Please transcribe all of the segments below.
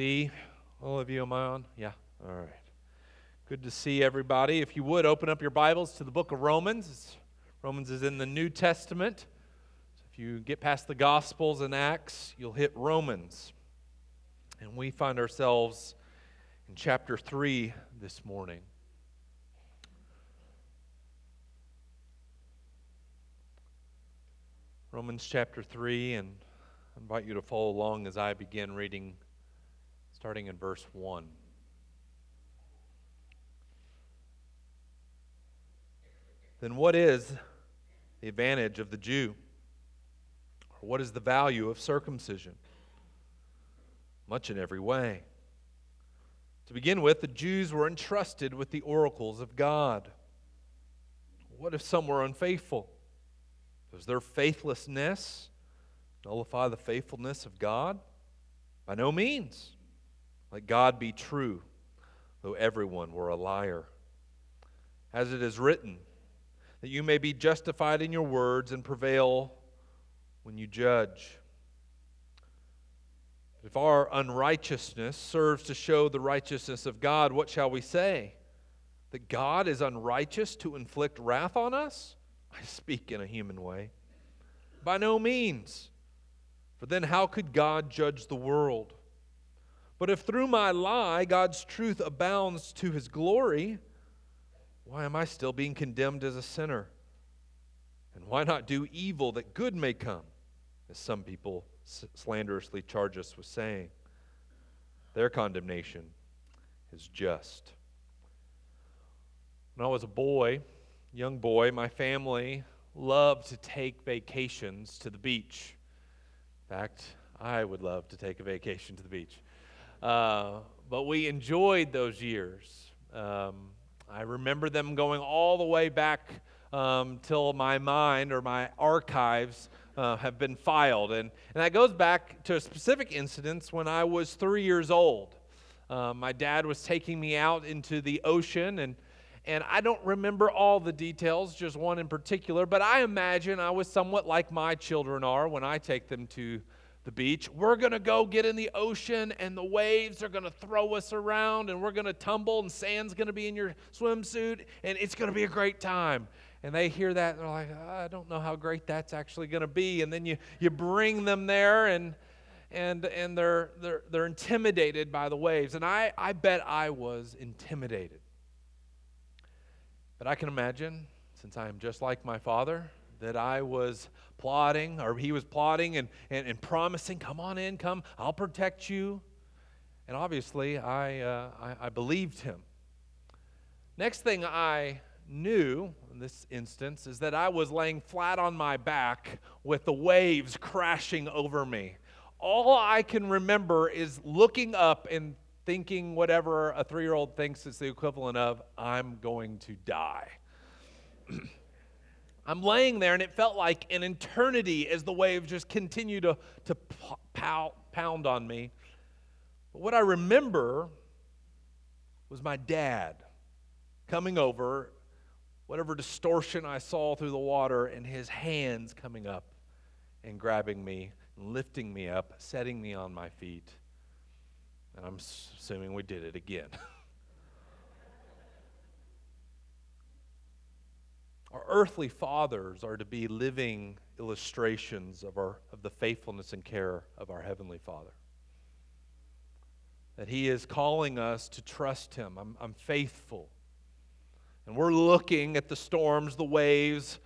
See all of you, am I on? Yeah, all right. Good to see everybody. If you would, open up your Bibles to the book of Romans. Romans is in the New Testament. So if you get past the Gospels and Acts, you'll hit Romans. And we find ourselves in chapter 3 this morning. Romans chapter 3, and I invite you to follow along as I begin reading starting in verse 1. Then what is the advantage of the Jew? Or what is the value of circumcision? Much in every way. To begin with, the Jews were entrusted with the oracles of God. What if some were unfaithful? Does their faithlessness nullify the faithfulness of God? By no means. Let God be true, though everyone were a liar. As it is written, that you may be justified in your words and prevail when you judge. If our unrighteousness serves to show the righteousness of God, what shall we say? That God is unrighteous to inflict wrath on us? I speak in a human way. By no means. For then how could God judge the world? But if through my lie God's truth abounds to his glory, why am I still being condemned as a sinner? And why not do evil that good may come, as some people slanderously charge us with saying? Their condemnation is just. When I was a boy, young boy, my family loved to take vacations to the beach. In fact, I would love to take a vacation to the beach. Uh, but we enjoyed those years. Um, I remember them going all the way back um, till my mind or my archives uh, have been filed. And, and that goes back to a specific incident when I was three years old. Uh, my dad was taking me out into the ocean, and, and I don't remember all the details, just one in particular, but I imagine I was somewhat like my children are when I take them to the beach. We're going to go get in the ocean, and the waves are going to throw us around, and we're going to tumble, and sand's going to be in your swimsuit, and it's going to be a great time. And they hear that, and they're like, ah, I don't know how great that's actually going to be. And then you, you bring them there, and, and, and they're, they're, they're intimidated by the waves. And I, I bet I was intimidated. But I can imagine, since I am just like my father, that I was plotting, or he was plotting and, and, and promising, come on in, come, I'll protect you. And obviously, I, uh, I, I believed him. Next thing I knew in this instance is that I was laying flat on my back with the waves crashing over me. All I can remember is looking up and thinking whatever a three year old thinks is the equivalent of, I'm going to die. I'm laying there, and it felt like an eternity as the wave just continued to, to pow, pound on me. But what I remember was my dad coming over, whatever distortion I saw through the water, and his hands coming up and grabbing me, and lifting me up, setting me on my feet. And I'm assuming we did it again. Our earthly fathers are to be living illustrations of, our, of the faithfulness and care of our Heavenly Father. That He is calling us to trust Him. I'm, I'm faithful. And we're looking at the storms, the waves,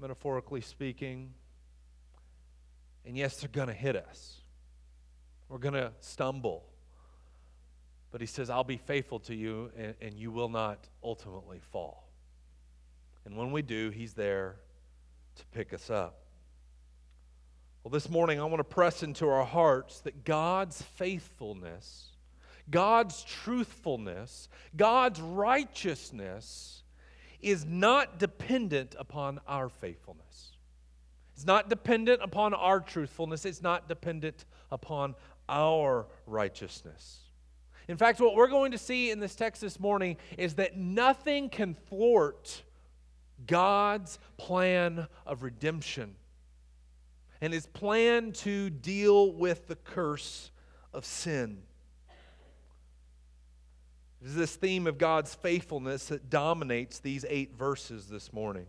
metaphorically speaking. And yes, they're going to hit us. We're going to stumble. But He says, I'll be faithful to you, and, and you will not ultimately fall. And when we do, He's there to pick us up. Well, this morning, I want to press into our hearts that God's faithfulness, God's truthfulness, God's righteousness is not dependent upon our faithfulness. It's not dependent upon our truthfulness. It's not dependent upon our righteousness. In fact, what we're going to see in this text this morning is that nothing can thwart God's plan of redemption and his plan to deal with the curse of sin. It is this theme of God's faithfulness that dominates these eight verses this morning.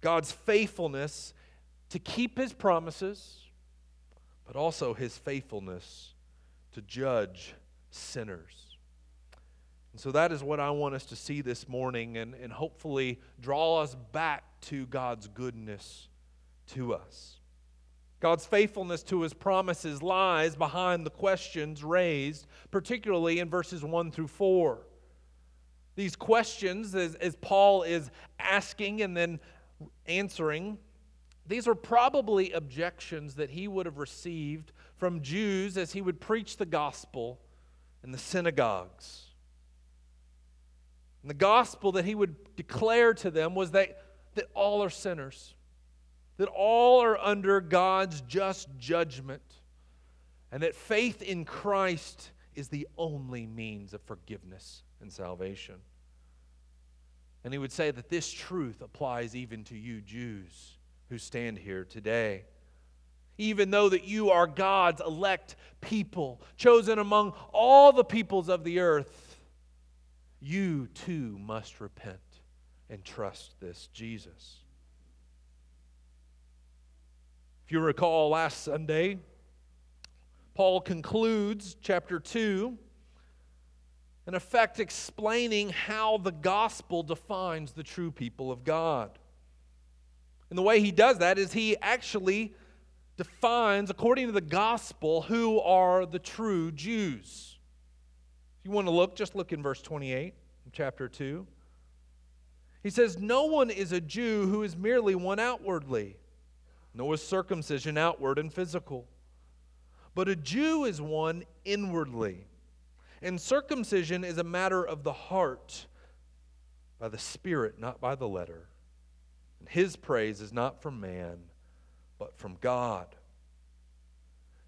God's faithfulness to keep his promises, but also his faithfulness to judge sinners. And so that is what I want us to see this morning and, and hopefully draw us back to God's goodness to us. God's faithfulness to his promises lies behind the questions raised, particularly in verses 1 through 4. These questions, as, as Paul is asking and then answering, these are probably objections that he would have received from Jews as he would preach the gospel in the synagogues. And the gospel that he would declare to them was that, that all are sinners that all are under God's just judgment, and that faith in Christ is the only means of forgiveness and salvation. And he would say that this truth applies even to you Jews who stand here today. Even though that you are God's elect people, chosen among all the peoples of the earth, you too must repent and trust this Jesus. If you recall last Sunday, Paul concludes chapter 2, in effect, explaining how the gospel defines the true people of God. And the way he does that is he actually defines, according to the gospel, who are the true Jews. You want to look, just look in verse 28 chapter 2. He says, No one is a Jew who is merely one outwardly nor is circumcision outward and physical. But a Jew is one inwardly, and circumcision is a matter of the heart, by the Spirit, not by the letter. And his praise is not from man, but from God.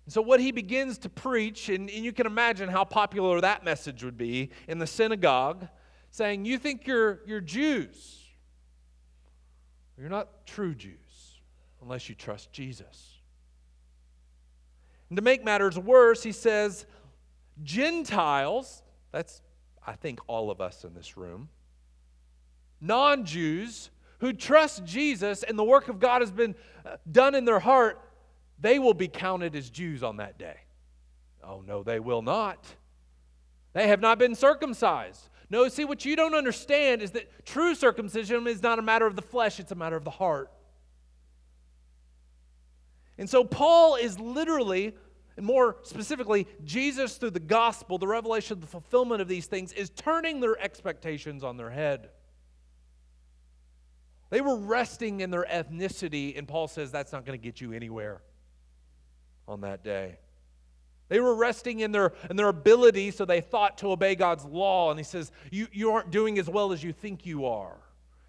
And so, what he begins to preach, and, and you can imagine how popular that message would be in the synagogue, saying, You think you're, you're Jews. You're not true Jews unless you trust Jesus. And to make matters worse, he says, Gentiles, that's, I think, all of us in this room, non Jews who trust Jesus and the work of God has been uh, done in their heart, they will be counted as Jews on that day. Oh, no, they will not. They have not been circumcised. No, see, what you don't understand is that true circumcision is not a matter of the flesh, it's a matter of the heart. And so Paul is literally, and more specifically, Jesus through the gospel, the revelation, the fulfillment of these things, is turning their expectations on their head. They were resting in their ethnicity, and Paul says that's not going to get you anywhere on that day. They were resting in their, in their ability, so they thought to obey God's law. And he says, you, you aren't doing as well as you think you are.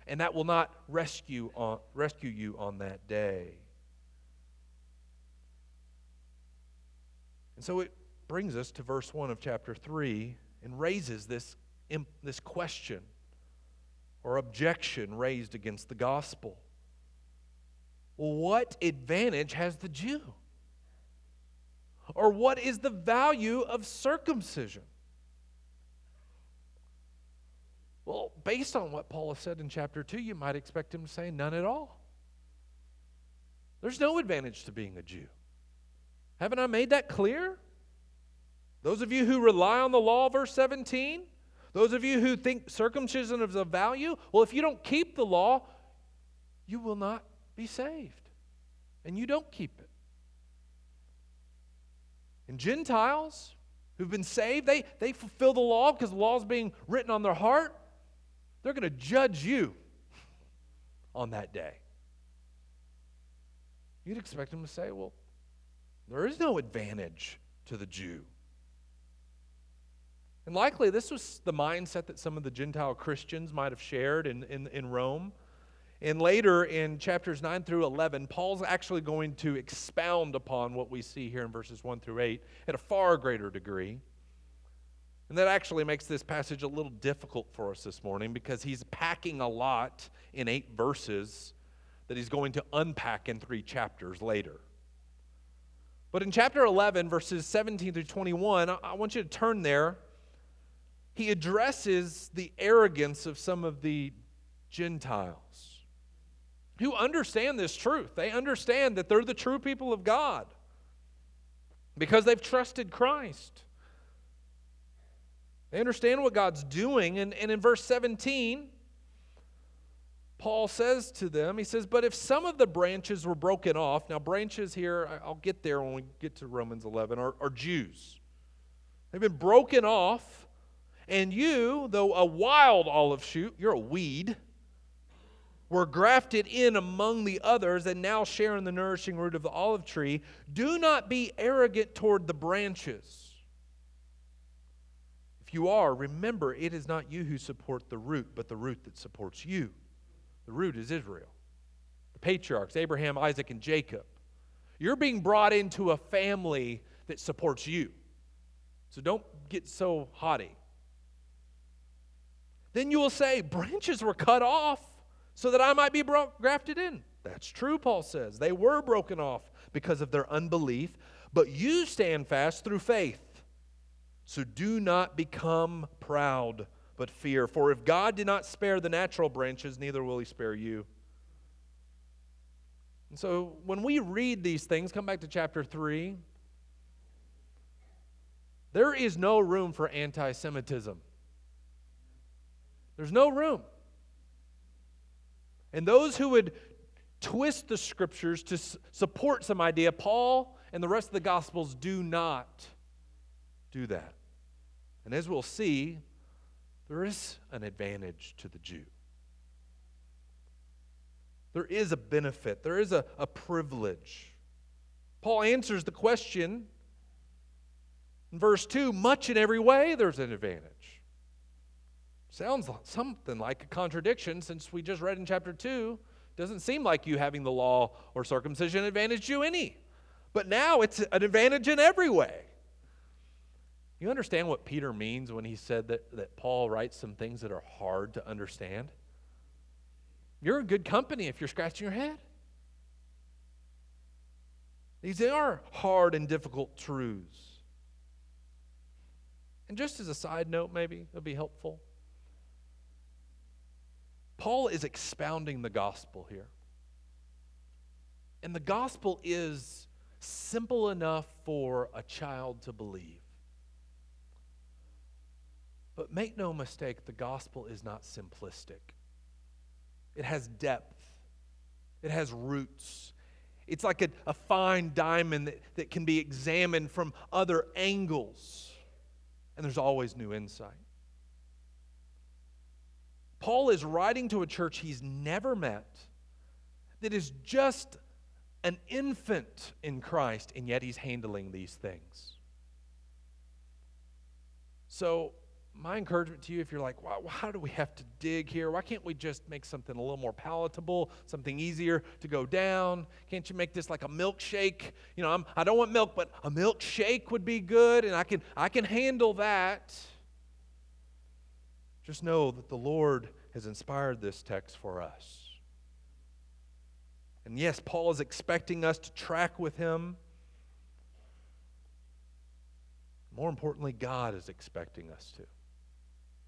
And that will not rescue, on, rescue you on that day. And so it brings us to verse 1 of chapter 3 and raises this, this question or objection raised against the gospel. Well, what advantage has the Jew? Or what is the value of circumcision? Well, based on what Paul has said in chapter 2, you might expect him to say none at all. There's no advantage to being a Jew. Haven't I made that clear? Those of you who rely on the law, verse 17, those of you who think circumcision is of value, well, if you don't keep the law, you will not be saved. And you don't keep it. And Gentiles who've been saved, they, they fulfill the law because the law is being written on their heart. They're going to judge you on that day. You'd expect them to say, well, there is no advantage to the Jew. And likely, this was the mindset that some of the Gentile Christians might have shared in, in, in Rome. And later in chapters 9 through 11, Paul's actually going to expound upon what we see here in verses 1 through 8 at a far greater degree. And that actually makes this passage a little difficult for us this morning because he's packing a lot in eight verses that he's going to unpack in three chapters later. But in chapter 11, verses 17 through 21, I want you to turn there. he addresses the arrogance of some of the Gentiles who understand this truth. They understand that they're the true people of God because they've trusted Christ. They understand what God's doing. And, and in verse 17, Paul says to them, he says, But if some of the branches were broken off, now branches here, I'll get there when we get to Romans 11, are, are Jews. They've been broken off and you, though a wild olive shoot, you're a weed, were grafted in among the others and now share in the nourishing root of the olive tree. Do not be arrogant toward the branches. If you are, remember it is not you who support the root, but the root that supports you. The root is Israel, the patriarchs, Abraham, Isaac, and Jacob. You're being brought into a family that supports you. So don't get so haughty. Then you will say, Branches were cut off so that I might be grafted in. That's true, Paul says. They were broken off because of their unbelief, but you stand fast through faith. So do not become proud, but fear. For if God did not spare the natural branches, neither will he spare you. And so when we read these things, come back to chapter 3, there is no room for anti Semitism. There's no room. And those who would twist the scriptures to support some idea, Paul and the rest of the Gospels do not do that. And as we'll see, there is an advantage to the Jew. There is a benefit, there is a, a privilege. Paul answers the question in verse 2 much in every way, there's an advantage. Sounds something like a contradiction since we just read in chapter 2. Doesn't seem like you having the law or circumcision advantaged you any. But now it's an advantage in every way. You understand what Peter means when he said that, that Paul writes some things that are hard to understand? You're in good company if you're scratching your head. These are hard and difficult truths. And just as a side note, maybe it'll be helpful. Paul is expounding the gospel here. And the gospel is simple enough for a child to believe. But make no mistake, the gospel is not simplistic. It has depth, it has roots. It's like a, a fine diamond that, that can be examined from other angles, and there's always new insight. Paul is writing to a church he's never met that is just an infant in Christ, and yet he's handling these things. So, my encouragement to you, if you're like, wow, how do we have to dig here? Why can't we just make something a little more palatable, something easier to go down? Can't you make this like a milkshake? You know, I'm, I do not want milk, but a milkshake would be good, and I can, I can handle that. Just know that the Lord has inspired this text for us. And yes, Paul is expecting us to track with him. More importantly, God is expecting us to.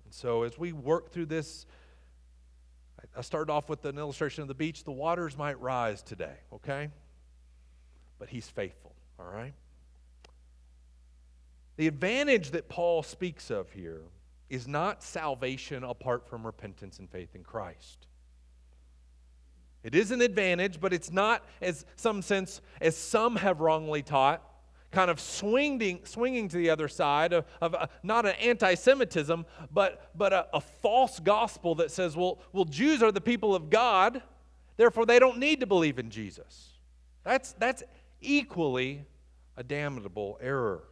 And so as we work through this, I started off with an illustration of the beach. The waters might rise today, okay? But he's faithful, all right? The advantage that Paul speaks of here is not salvation apart from repentance and faith in Christ. It is an advantage, but it's not, as some sense, as some have wrongly taught, kind of swinging, swinging to the other side of, of a, not an anti Semitism, but, but a, a false gospel that says, well, well, Jews are the people of God, therefore they don't need to believe in Jesus. That's, that's equally a damnable error.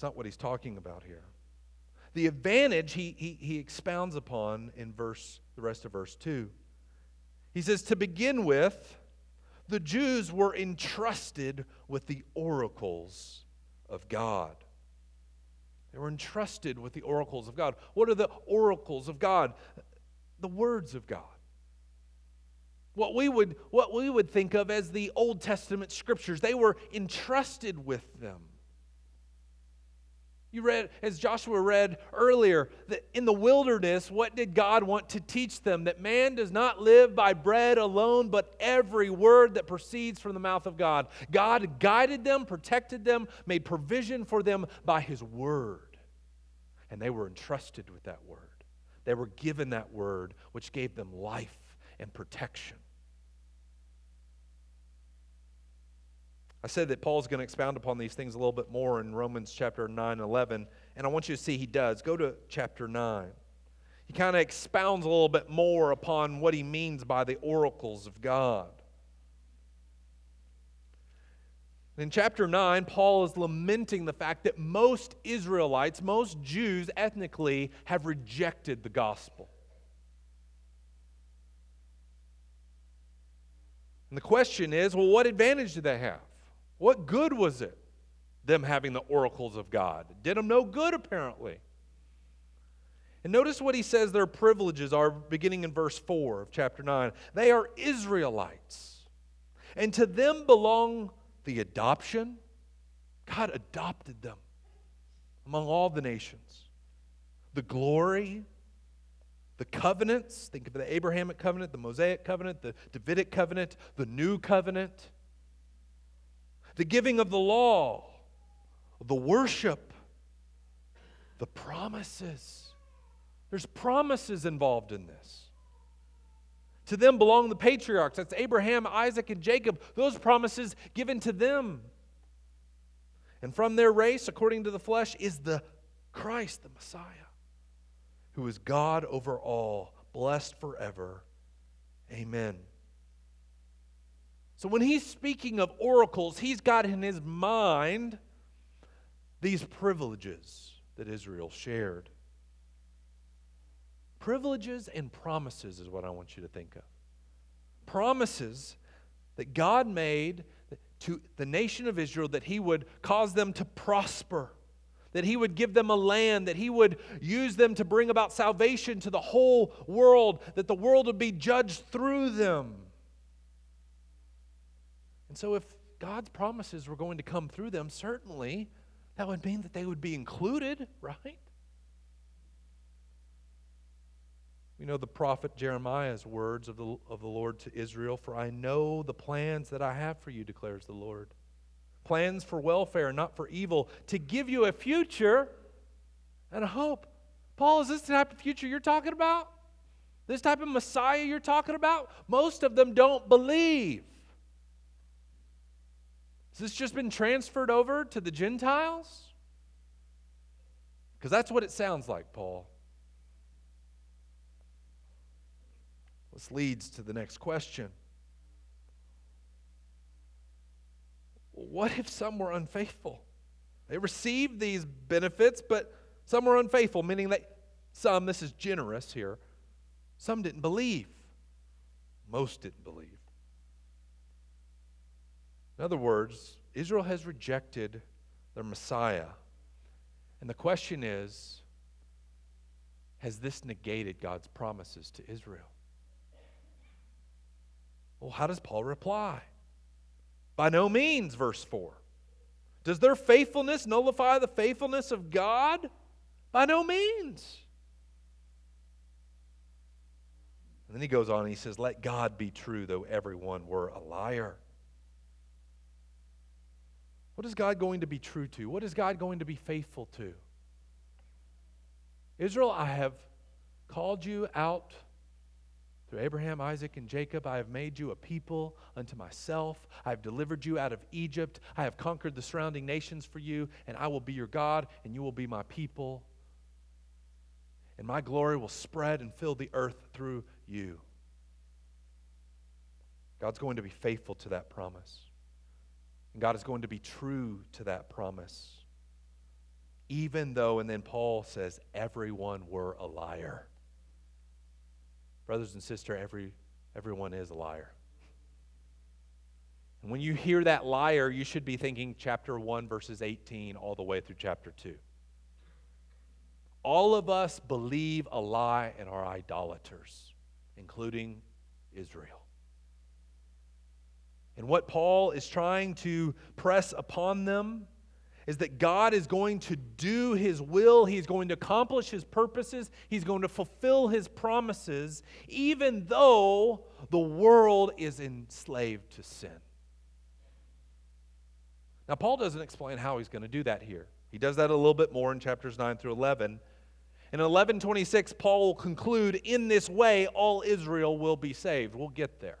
That's not what he's talking about here. The advantage he, he, he expounds upon in verse, the rest of verse 2. He says, To begin with, the Jews were entrusted with the oracles of God. They were entrusted with the oracles of God. What are the oracles of God? The words of God. What we would, what we would think of as the Old Testament scriptures, they were entrusted with them. You read, as Joshua read earlier, that in the wilderness, what did God want to teach them? That man does not live by bread alone, but every word that proceeds from the mouth of God. God guided them, protected them, made provision for them by his word. And they were entrusted with that word. They were given that word, which gave them life and protection. I said that Paul's going to expound upon these things a little bit more in Romans chapter 9 and 11, and I want you to see he does. Go to chapter 9. He kind of expounds a little bit more upon what he means by the oracles of God. In chapter 9, Paul is lamenting the fact that most Israelites, most Jews ethnically, have rejected the gospel. And the question is well, what advantage do they have? What good was it, them having the oracles of God? did them no good, apparently. And notice what he says their privileges are beginning in verse 4 of chapter 9. They are Israelites, and to them belong the adoption. God adopted them among all the nations. The glory, the covenants. Think of the Abrahamic covenant, the Mosaic covenant, the Davidic covenant, the new covenant the giving of the law, the worship, the promises. There's promises involved in this. To them belong the patriarchs. That's Abraham, Isaac, and Jacob. Those promises given to them. And from their race, according to the flesh, is the Christ, the Messiah, who is God over all, blessed forever. Amen. So when he's speaking of oracles, he's got in his mind these privileges that Israel shared. Privileges and promises is what I want you to think of. Promises that God made to the nation of Israel that he would cause them to prosper, that he would give them a land, that he would use them to bring about salvation to the whole world, that the world would be judged through them. And so, if God's promises were going to come through them, certainly that would mean that they would be included, right? We know the prophet Jeremiah's words of the, of the Lord to Israel For I know the plans that I have for you, declares the Lord. Plans for welfare, not for evil, to give you a future and a hope. Paul, is this the type of future you're talking about? This type of Messiah you're talking about? Most of them don't believe. Has this just been transferred over to the Gentiles? Because that's what it sounds like, Paul. This leads to the next question. What if some were unfaithful? They received these benefits, but some were unfaithful, meaning that some, this is generous here, some didn't believe. Most didn't believe. In other words, Israel has rejected their Messiah. And the question is has this negated God's promises to Israel? Well, how does Paul reply? By no means, verse 4. Does their faithfulness nullify the faithfulness of God? By no means. And then he goes on and he says, Let God be true, though everyone were a liar. What is God going to be true to? What is God going to be faithful to? Israel, I have called you out through Abraham, Isaac, and Jacob. I have made you a people unto myself. I have delivered you out of Egypt. I have conquered the surrounding nations for you, and I will be your God, and you will be my people. And my glory will spread and fill the earth through you. God's going to be faithful to that promise. And God is going to be true to that promise. Even though, and then Paul says, everyone were a liar. Brothers and sisters, every, everyone is a liar. And when you hear that liar, you should be thinking chapter 1, verses 18, all the way through chapter 2. All of us believe a lie and are idolaters, including Israel. And what Paul is trying to press upon them is that God is going to do his will, he's going to accomplish his purposes, he's going to fulfill his promises, even though the world is enslaved to sin. Now, Paul doesn't explain how he's going to do that here. He does that a little bit more in chapters 9 through 11. In 1126, Paul will conclude in this way, all Israel will be saved. We'll get there.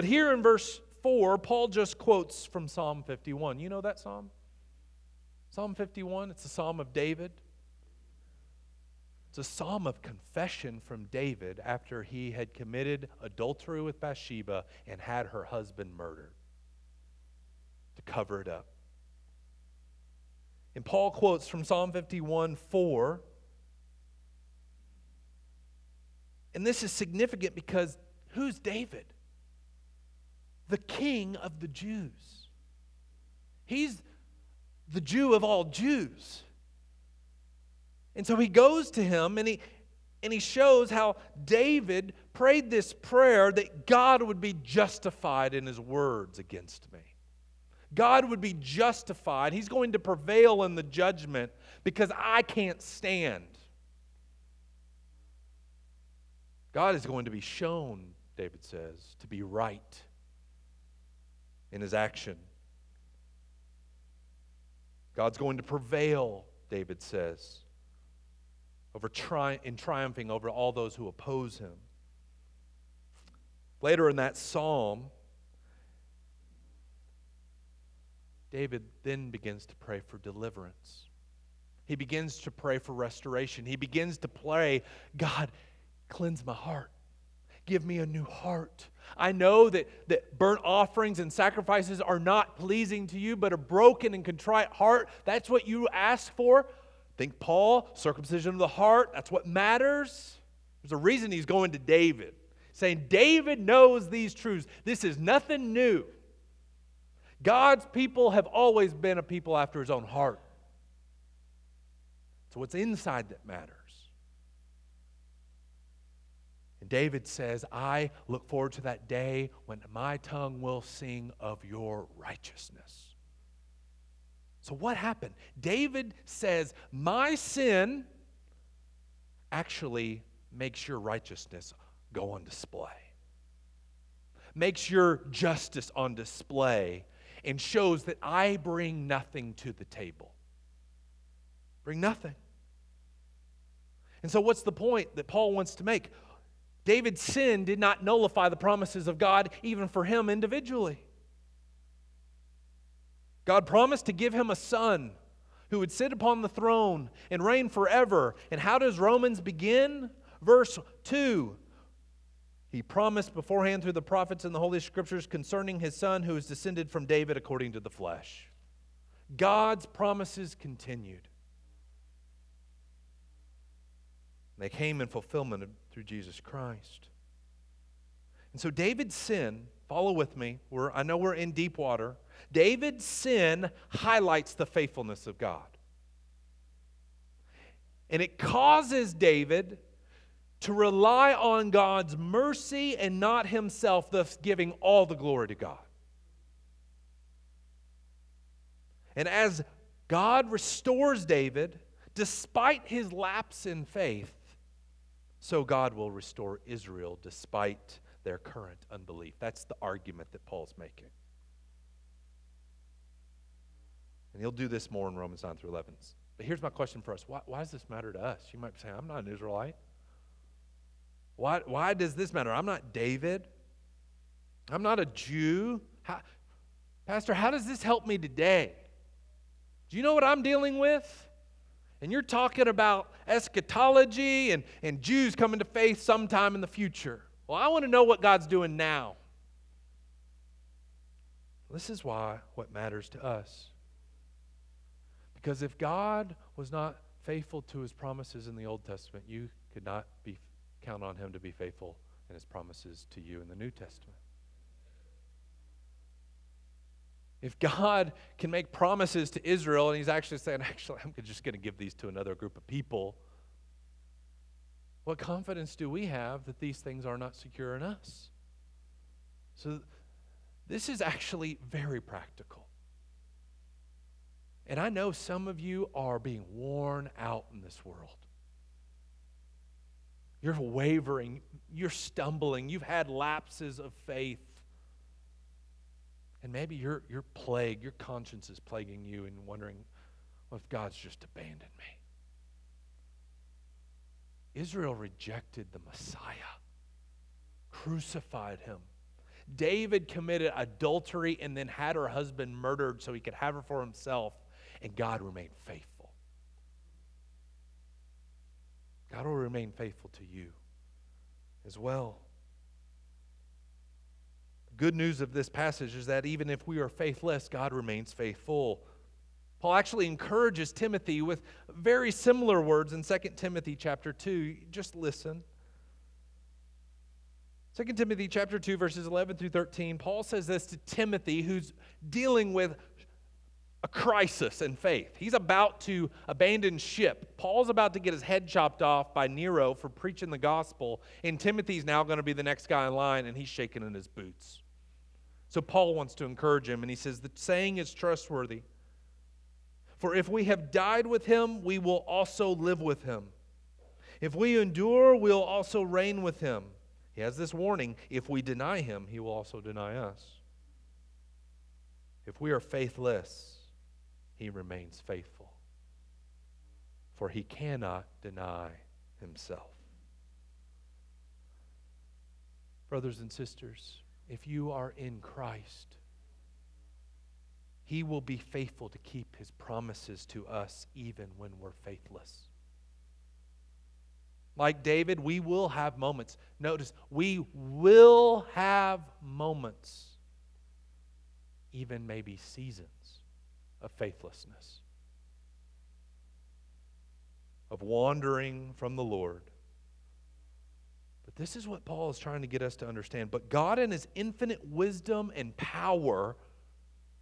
But here in verse 4, Paul just quotes from Psalm 51. You know that psalm? Psalm 51, it's a psalm of David. It's a psalm of confession from David after he had committed adultery with Bathsheba and had her husband murdered to cover it up. And Paul quotes from Psalm 51 4. And this is significant because who's David? The king of the Jews. He's the Jew of all Jews. And so he goes to him and he, and he shows how David prayed this prayer that God would be justified in his words against me. God would be justified. He's going to prevail in the judgment because I can't stand. God is going to be shown, David says, to be right in his action. God's going to prevail, David says, over tri- in triumphing over all those who oppose him. Later in that psalm, David then begins to pray for deliverance. He begins to pray for restoration. He begins to pray, God, cleanse my heart. Give me a new heart. I know that, that burnt offerings and sacrifices are not pleasing to you, but a broken and contrite heart, that's what you ask for. Think Paul, circumcision of the heart, that's what matters. There's a reason he's going to David, saying, David knows these truths. This is nothing new. God's people have always been a people after his own heart. So what's inside that matters. And David says, I look forward to that day when my tongue will sing of your righteousness. So, what happened? David says, My sin actually makes your righteousness go on display, makes your justice on display, and shows that I bring nothing to the table. Bring nothing. And so, what's the point that Paul wants to make? David's sin did not nullify the promises of God, even for him individually. God promised to give him a son who would sit upon the throne and reign forever. And how does Romans begin? Verse 2 He promised beforehand through the prophets and the Holy Scriptures concerning his son who is descended from David according to the flesh. God's promises continued. They came in fulfillment through Jesus Christ. And so David's sin, follow with me, we're, I know we're in deep water. David's sin highlights the faithfulness of God. And it causes David to rely on God's mercy and not himself, thus giving all the glory to God. And as God restores David, despite his lapse in faith, so God will restore Israel despite their current unbelief. That's the argument that Paul's making. And he'll do this more in Romans 9 through 11. But here's my question for us why, why does this matter to us? You might say, I'm not an Israelite. Why, why does this matter? I'm not David. I'm not a Jew. How, Pastor, how does this help me today? Do you know what I'm dealing with? And you're talking about eschatology and, and Jews coming to faith sometime in the future. Well, I want to know what God's doing now. This is why what matters to us. Because if God was not faithful to his promises in the Old Testament, you could not be, count on him to be faithful in his promises to you in the New Testament. If God can make promises to Israel and he's actually saying, actually, I'm just going to give these to another group of people, what confidence do we have that these things are not secure in us? So, this is actually very practical. And I know some of you are being worn out in this world. You're wavering, you're stumbling, you've had lapses of faith. And maybe you're, you're plagued, your conscience is plaguing you and wondering, if God's just abandoned me. Israel rejected the Messiah, crucified him. David committed adultery and then had her husband murdered so he could have her for himself and God remained faithful. God will remain faithful to you as well. Good news of this passage is that even if we are faithless, God remains faithful. Paul actually encourages Timothy with very similar words in 2 Timothy chapter 2. Just listen. 2 Timothy chapter 2 verses 11 through 13 Paul says this to Timothy who's dealing with a crisis in faith. He's about to abandon ship. Paul's about to get his head chopped off by Nero for preaching the gospel, and Timothy's now going to be the next guy in line, and he's shaking in his boots. So Paul wants to encourage him, and he says, The saying is trustworthy. For if we have died with him, we will also live with him. If we endure, we'll also reign with him. He has this warning if we deny him, he will also deny us. If we are faithless, he remains faithful. For he cannot deny himself. Brothers and sisters, if you are in Christ, he will be faithful to keep his promises to us even when we're faithless. Like David, we will have moments. Notice, we will have moments, even maybe seasons of faithlessness, of wandering from the Lord. But this is what Paul is trying to get us to understand. But God, in his infinite wisdom and power,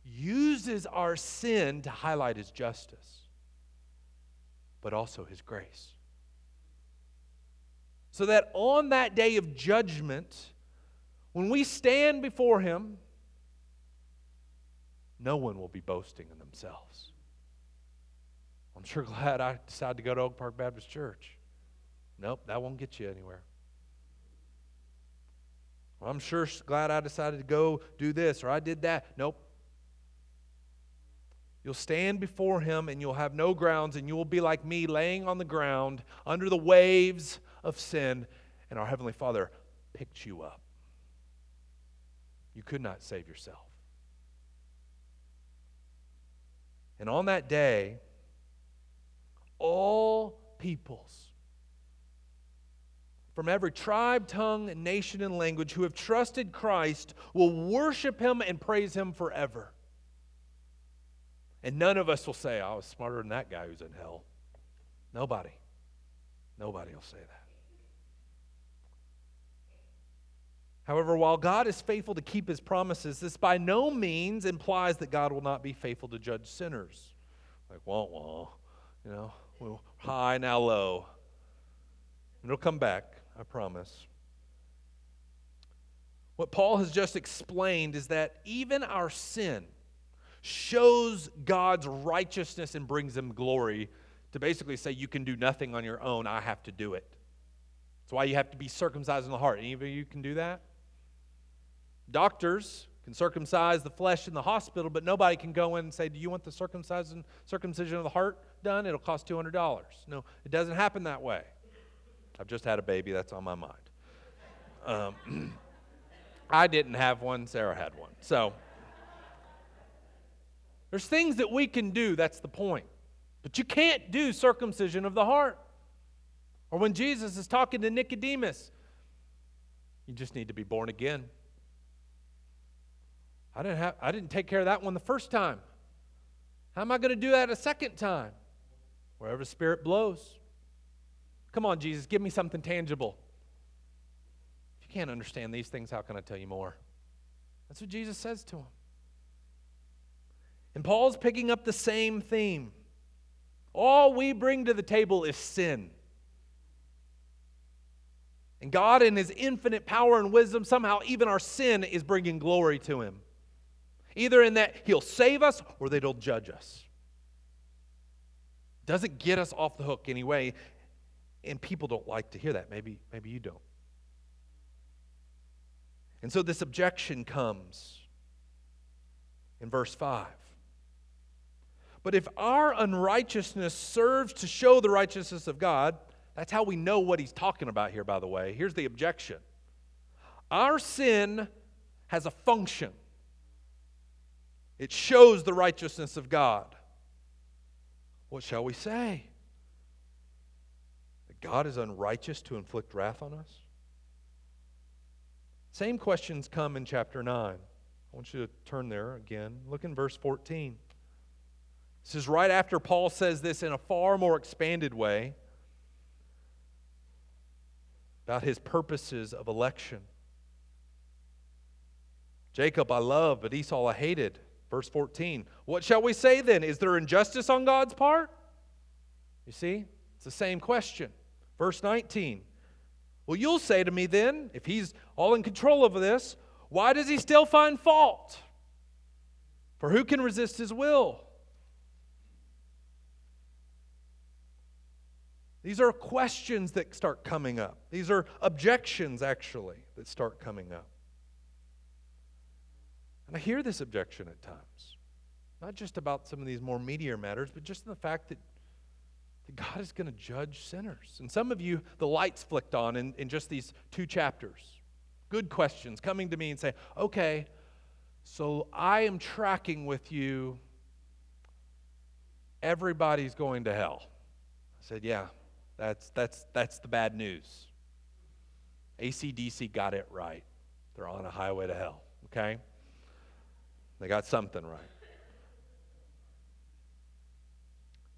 uses our sin to highlight his justice, but also his grace. So that on that day of judgment, when we stand before him, no one will be boasting in themselves. I'm sure glad I decided to go to Oak Park Baptist Church. Nope, that won't get you anywhere. I'm sure glad I decided to go do this or I did that. Nope. You'll stand before him and you'll have no grounds, and you will be like me, laying on the ground under the waves of sin, and our Heavenly Father picked you up. You could not save yourself. And on that day, all peoples from every tribe, tongue, nation, and language who have trusted Christ will worship him and praise him forever. And none of us will say, I was smarter than that guy who's in hell. Nobody. Nobody will say that. However, while God is faithful to keep his promises, this by no means implies that God will not be faithful to judge sinners. Like, wah, wah, you know, high, now low. And it'll come back, I promise. What Paul has just explained is that even our sin shows God's righteousness and brings him glory to basically say, You can do nothing on your own, I have to do it. That's why you have to be circumcised in the heart. Any of you can do that? Doctors can circumcise the flesh in the hospital, but nobody can go in and say, Do you want the circumcision, circumcision of the heart done? It'll cost $200. No, it doesn't happen that way. I've just had a baby, that's on my mind. Um, I didn't have one, Sarah had one. So, there's things that we can do, that's the point. But you can't do circumcision of the heart. Or when Jesus is talking to Nicodemus, you just need to be born again. I didn't, have, I didn't take care of that one the first time. How am I going to do that a second time? Wherever the Spirit blows. Come on, Jesus, give me something tangible. If you can't understand these things, how can I tell you more? That's what Jesus says to him. And Paul's picking up the same theme. All we bring to the table is sin. And God, in His infinite power and wisdom, somehow even our sin is bringing glory to Him either in that he'll save us or that he'll judge us. Doesn't get us off the hook anyway. And people don't like to hear that. Maybe, maybe you don't. And so this objection comes in verse 5. But if our unrighteousness serves to show the righteousness of God, that's how we know what he's talking about here, by the way. Here's the objection our sin has a function, it shows the righteousness of God. What shall we say? God is unrighteous to inflict wrath on us? Same questions come in chapter 9. I want you to turn there again. Look in verse 14. This is right after Paul says this in a far more expanded way about his purposes of election. Jacob I love, but Esau I hated. Verse 14. What shall we say then? Is there injustice on God's part? You see, it's the same question. Verse 19. Well, you'll say to me then, if he's all in control of this, why does he still find fault? For who can resist his will? These are questions that start coming up. These are objections, actually, that start coming up. And I hear this objection at times, not just about some of these more meatier matters, but just in the fact that God is going to judge sinners. And some of you, the lights flicked on in, in just these two chapters. Good questions coming to me and say, okay, so I am tracking with you. Everybody's going to hell. I said, yeah, that's, that's, that's the bad news. ACDC got it right. They're on a highway to hell, okay? They got something right.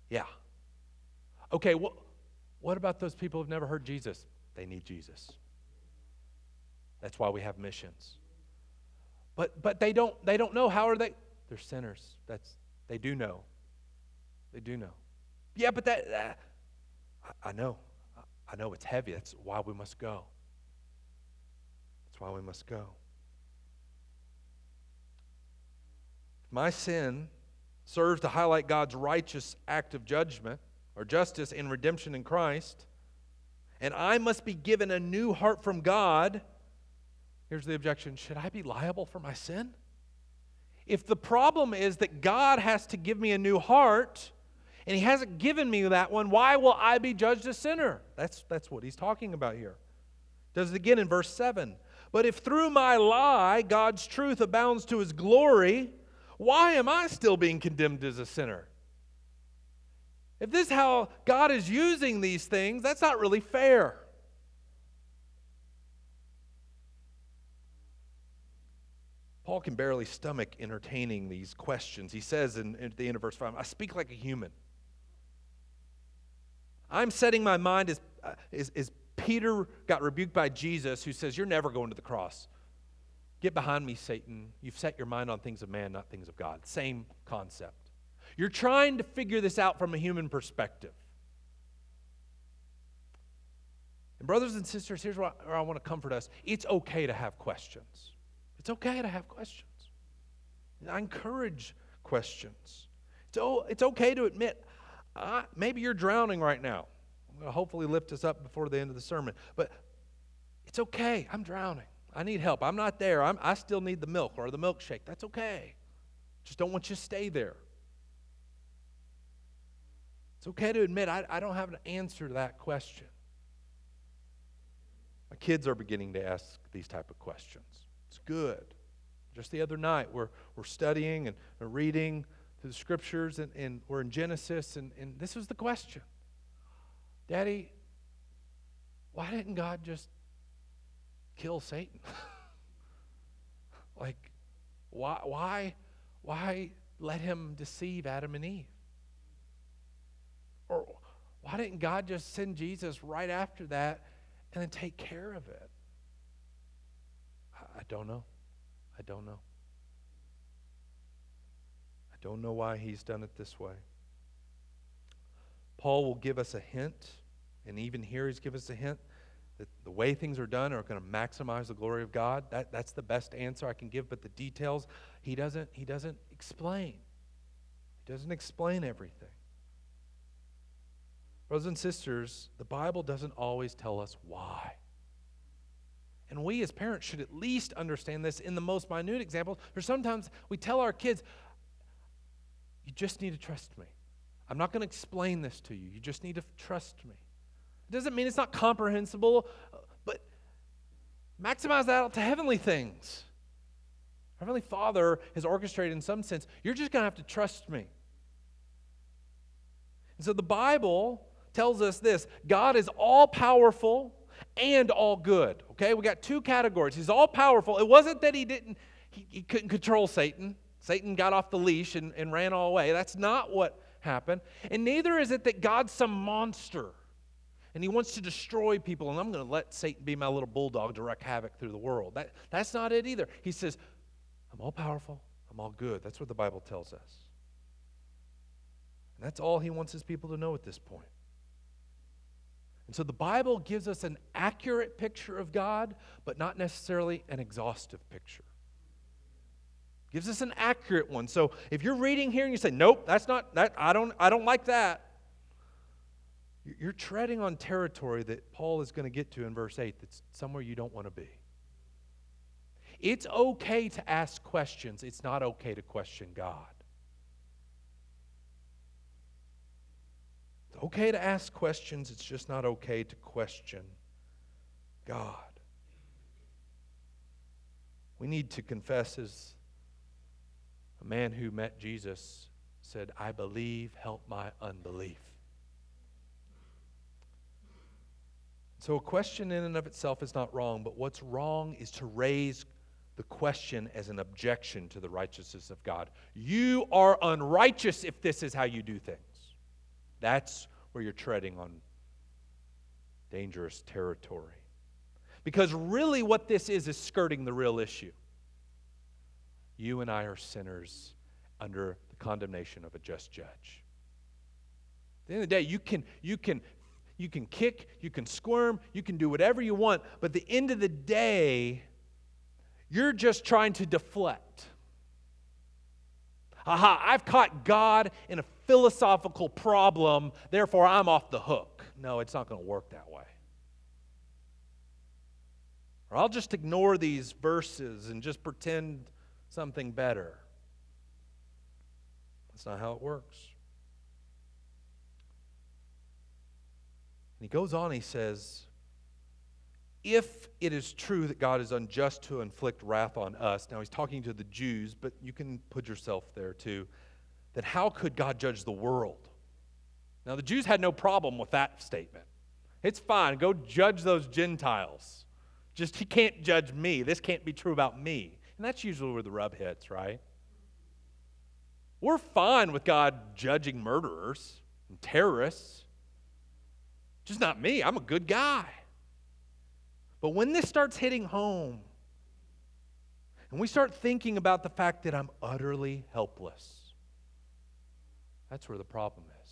Yeah. Okay, well, what about those people who've never heard Jesus? They need Jesus. That's why we have missions. But but they don't they don't know how are they they're sinners. That's they do know. They do know. Yeah, but that, that I, know. I know it's heavy. That's why we must go. That's why we must go. My sin serves to highlight God's righteous act of judgment or justice and redemption in Christ. And I must be given a new heart from God. Here's the objection Should I be liable for my sin? If the problem is that God has to give me a new heart, and he hasn't given me that one, why will I be judged a sinner? That's, that's what he's talking about here. Does it again in verse 7. But if through my lie God's truth abounds to his glory, why am I still being condemned as a sinner? If this is how God is using these things, that's not really fair. Paul can barely stomach entertaining these questions. He says in, at the end of verse 5, I speak like a human. I'm setting my mind as, uh, as, as Peter got rebuked by Jesus, who says, You're never going to the cross. Get behind me, Satan. You've set your mind on things of man, not things of God. Same concept. You're trying to figure this out from a human perspective. And, brothers and sisters, here's where I want to comfort us it's okay to have questions. It's okay to have questions. I encourage questions. It's, it's okay to admit, uh, maybe you're drowning right now. I'm going to hopefully lift us up before the end of the sermon. But it's okay. I'm drowning. I need help. I'm not there. I'm, I still need the milk or the milkshake. That's okay. Just don't want you to stay there. It's okay to admit I, I don't have an answer to that question. My kids are beginning to ask these type of questions. It's good. Just the other night, we're, we're studying and reading to the scriptures, and, and we're in Genesis, and, and this was the question Daddy, why didn't God just kill Satan? like, why, why, why let him deceive Adam and Eve? Or why didn't God just send Jesus right after that and then take care of it? I, I don't know. I don't know. I don't know why he's done it this way. Paul will give us a hint, and even here he's given us a hint that the way things are done are going to maximize the glory of God. That, that's the best answer I can give, but the details he doesn't, he doesn't explain. He doesn't explain everything. Brothers and sisters, the Bible doesn't always tell us why. And we as parents should at least understand this in the most minute examples. For sometimes we tell our kids, you just need to trust me. I'm not going to explain this to you. You just need to trust me. It doesn't mean it's not comprehensible, but maximize that out to heavenly things. Heavenly Father has orchestrated in some sense. You're just going to have to trust me. And so the Bible tells us this God is all powerful and all good. Okay, we got two categories. He's all powerful. It wasn't that he didn't, he, he couldn't control Satan. Satan got off the leash and, and ran all away. That's not what happened. And neither is it that God's some monster and he wants to destroy people, and I'm going to let Satan be my little bulldog to wreak havoc through the world. That, that's not it either. He says, I'm all powerful, I'm all good. That's what the Bible tells us. And that's all he wants his people to know at this point. And so the Bible gives us an accurate picture of God, but not necessarily an exhaustive picture. Gives us an accurate one. So if you're reading here and you say, "Nope, that's not that I don't I don't like that." You're treading on territory that Paul is going to get to in verse 8 that's somewhere you don't want to be. It's okay to ask questions, it's not okay to question God. Okay to ask questions, it's just not okay to question God. We need to confess as a man who met Jesus said, I believe, help my unbelief. So, a question in and of itself is not wrong, but what's wrong is to raise the question as an objection to the righteousness of God. You are unrighteous if this is how you do things. That's where you're treading on dangerous territory. Because really, what this is, is skirting the real issue. You and I are sinners under the condemnation of a just judge. At the end of the day, you can, you can you can kick, you can squirm, you can do whatever you want, but at the end of the day, you're just trying to deflect. Aha, I've caught God in a philosophical problem, therefore I'm off the hook. No, it's not going to work that way. Or I'll just ignore these verses and just pretend something better. That's not how it works. And he goes on, he says, if it is true that God is unjust to inflict wrath on us, now he's talking to the Jews, but you can put yourself there too, then how could God judge the world? Now, the Jews had no problem with that statement. It's fine, go judge those Gentiles. Just, he can't judge me. This can't be true about me. And that's usually where the rub hits, right? We're fine with God judging murderers and terrorists. Just not me. I'm a good guy. But when this starts hitting home, and we start thinking about the fact that I'm utterly helpless, that's where the problem is.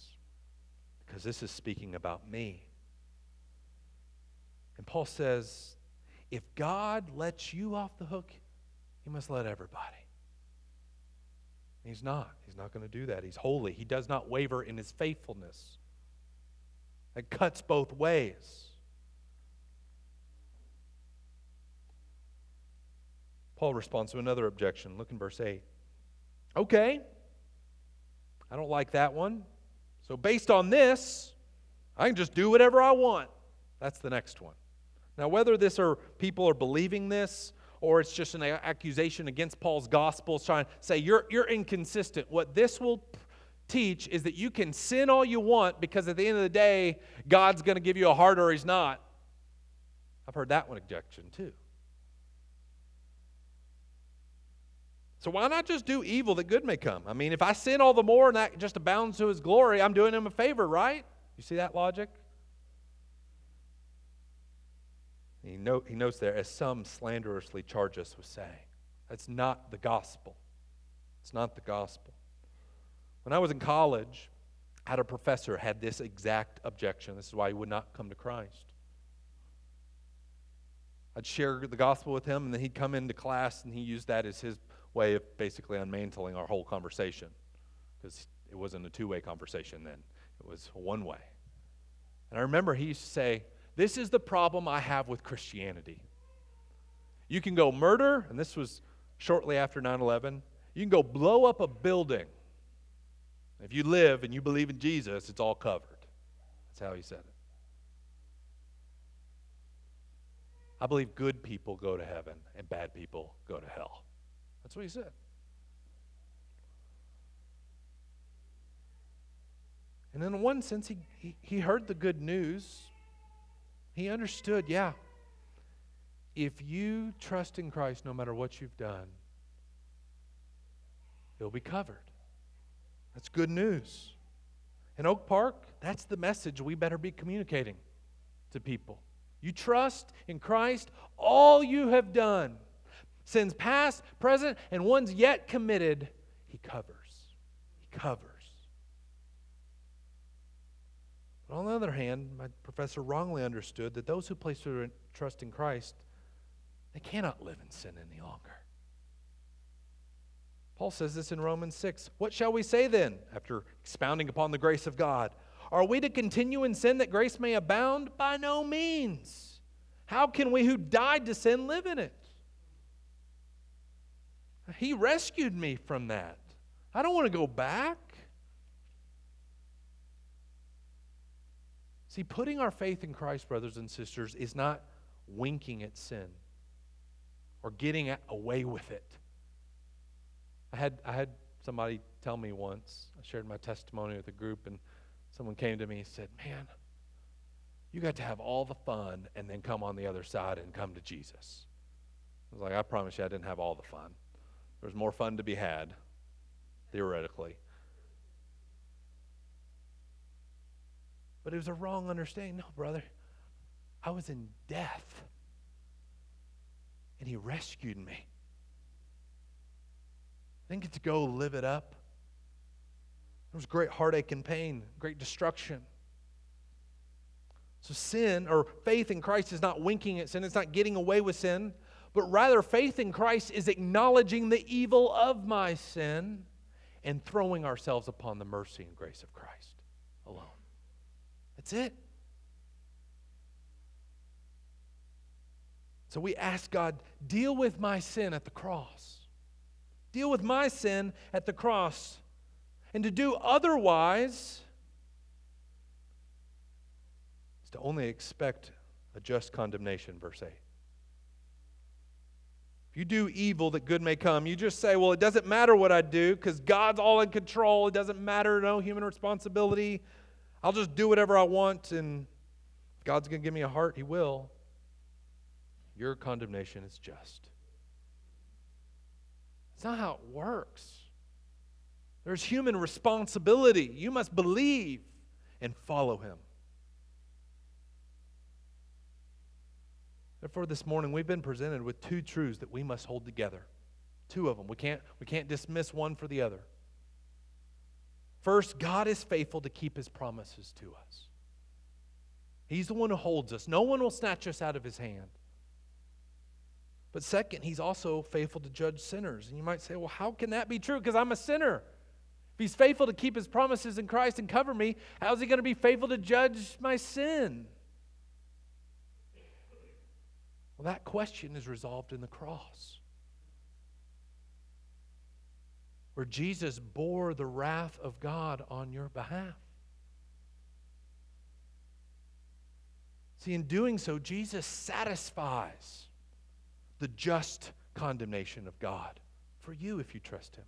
Because this is speaking about me. And Paul says, if God lets you off the hook, he must let everybody. He's not. He's not going to do that. He's holy. He does not waver in his faithfulness. It cuts both ways. Paul responds to another objection. Look in verse 8. Okay, I don't like that one. So, based on this, I can just do whatever I want. That's the next one. Now, whether this are people are believing this or it's just an accusation against Paul's gospel, trying to say you're, you're inconsistent, what this will teach is that you can sin all you want because at the end of the day, God's going to give you a heart or He's not. I've heard that one objection too. So why not just do evil that good may come? I mean, if I sin all the more and that just abounds to His glory, I'm doing Him a favor, right? You see that logic? He, note, he notes there, as some slanderously charge us with saying. That's not the gospel. It's not the gospel. When I was in college, I had a professor had this exact objection. This is why he would not come to Christ. I'd share the gospel with him, and then he'd come into class, and he used that as his way of basically unmantling our whole conversation. Because it wasn't a two way conversation then, it was one way. And I remember he used to say, This is the problem I have with Christianity. You can go murder, and this was shortly after 9 11, you can go blow up a building. If you live and you believe in Jesus, it's all covered. That's how he said it. I believe good people go to heaven and bad people go to hell. That's what he said. And in one sense, he, he, he heard the good news. He understood, yeah, if you trust in Christ, no matter what you've done, it'll be covered. That's good news. In Oak Park, that's the message we better be communicating to people. You trust in Christ, all you have done, sins past, present, and ones yet committed, He covers. He covers. But on the other hand, my professor wrongly understood that those who place their trust in Christ, they cannot live in sin any longer. Paul says this in Romans 6. What shall we say then, after expounding upon the grace of God? Are we to continue in sin that grace may abound? By no means. How can we who died to sin live in it? He rescued me from that. I don't want to go back. See, putting our faith in Christ, brothers and sisters, is not winking at sin or getting away with it. I had, I had somebody tell me once, I shared my testimony with a group, and someone came to me and said, Man, you got to have all the fun and then come on the other side and come to Jesus. I was like, I promise you, I didn't have all the fun. There was more fun to be had, theoretically. But it was a wrong understanding. No, brother. I was in death. And he rescued me. I didn't get to go live it up. There was great heartache and pain, great destruction. So, sin or faith in Christ is not winking at sin, it's not getting away with sin, but rather faith in Christ is acknowledging the evil of my sin and throwing ourselves upon the mercy and grace of Christ alone. That's it. So we ask God, deal with my sin at the cross. Deal with my sin at the cross. And to do otherwise is to only expect a just condemnation, verse 8. If you do evil that good may come, you just say, well, it doesn't matter what I do because God's all in control. It doesn't matter, no human responsibility. I'll just do whatever I want, and God's going to give me a heart, He will. Your condemnation is just. It's not how it works. There's human responsibility. You must believe and follow Him. Therefore, this morning we've been presented with two truths that we must hold together. Two of them. We can't, we can't dismiss one for the other. First, God is faithful to keep his promises to us. He's the one who holds us. No one will snatch us out of his hand. But second, he's also faithful to judge sinners. And you might say, well, how can that be true? Because I'm a sinner. If he's faithful to keep his promises in Christ and cover me, how's he going to be faithful to judge my sin? Well, that question is resolved in the cross. where Jesus bore the wrath of God on your behalf. See, in doing so, Jesus satisfies the just condemnation of God for you if you trust Him,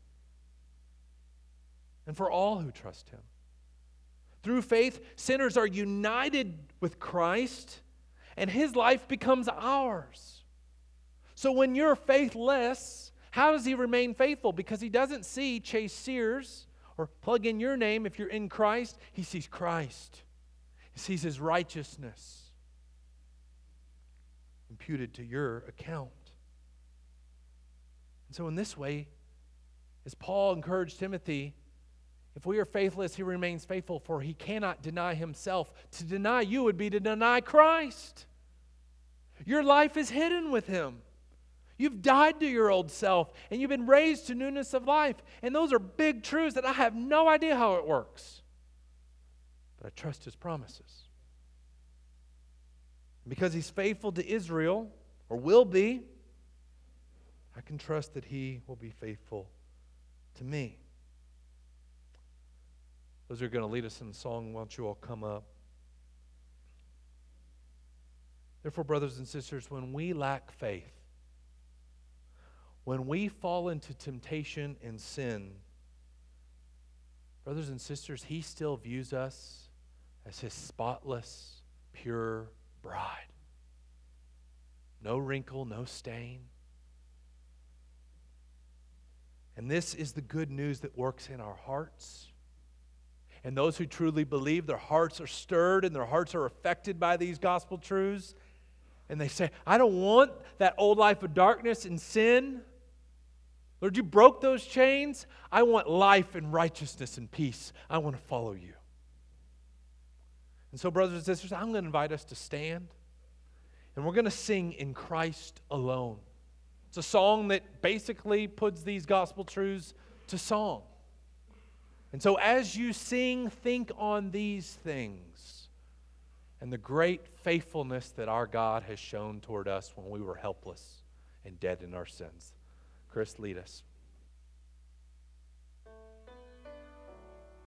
and for all who trust Him. Through faith, sinners are united with Christ, and His life becomes ours. So when you're faithless, how does he remain faithful? Because he doesn't see Chase Sears or plug in your name if you're in Christ. He sees Christ, he sees his righteousness imputed to your account. And so, in this way, as Paul encouraged Timothy, if we are faithless, he remains faithful, for he cannot deny himself. To deny you would be to deny Christ. Your life is hidden with him. You've died to your old self and you've been raised to newness of life. And those are big truths that I have no idea how it works. But I trust his promises. Because he's faithful to Israel, or will be, I can trust that he will be faithful to me. Those are going to lead us in song. Why don't you all come up? Therefore, brothers and sisters, when we lack faith, when we fall into temptation and sin, brothers and sisters, He still views us as His spotless, pure bride. No wrinkle, no stain. And this is the good news that works in our hearts. And those who truly believe, their hearts are stirred and their hearts are affected by these gospel truths. And they say, I don't want that old life of darkness and sin. Lord, you broke those chains. I want life and righteousness and peace. I want to follow you. And so, brothers and sisters, I'm going to invite us to stand and we're going to sing in Christ alone. It's a song that basically puts these gospel truths to song. And so, as you sing, think on these things and the great faithfulness that our God has shown toward us when we were helpless and dead in our sins. Chris, lead us.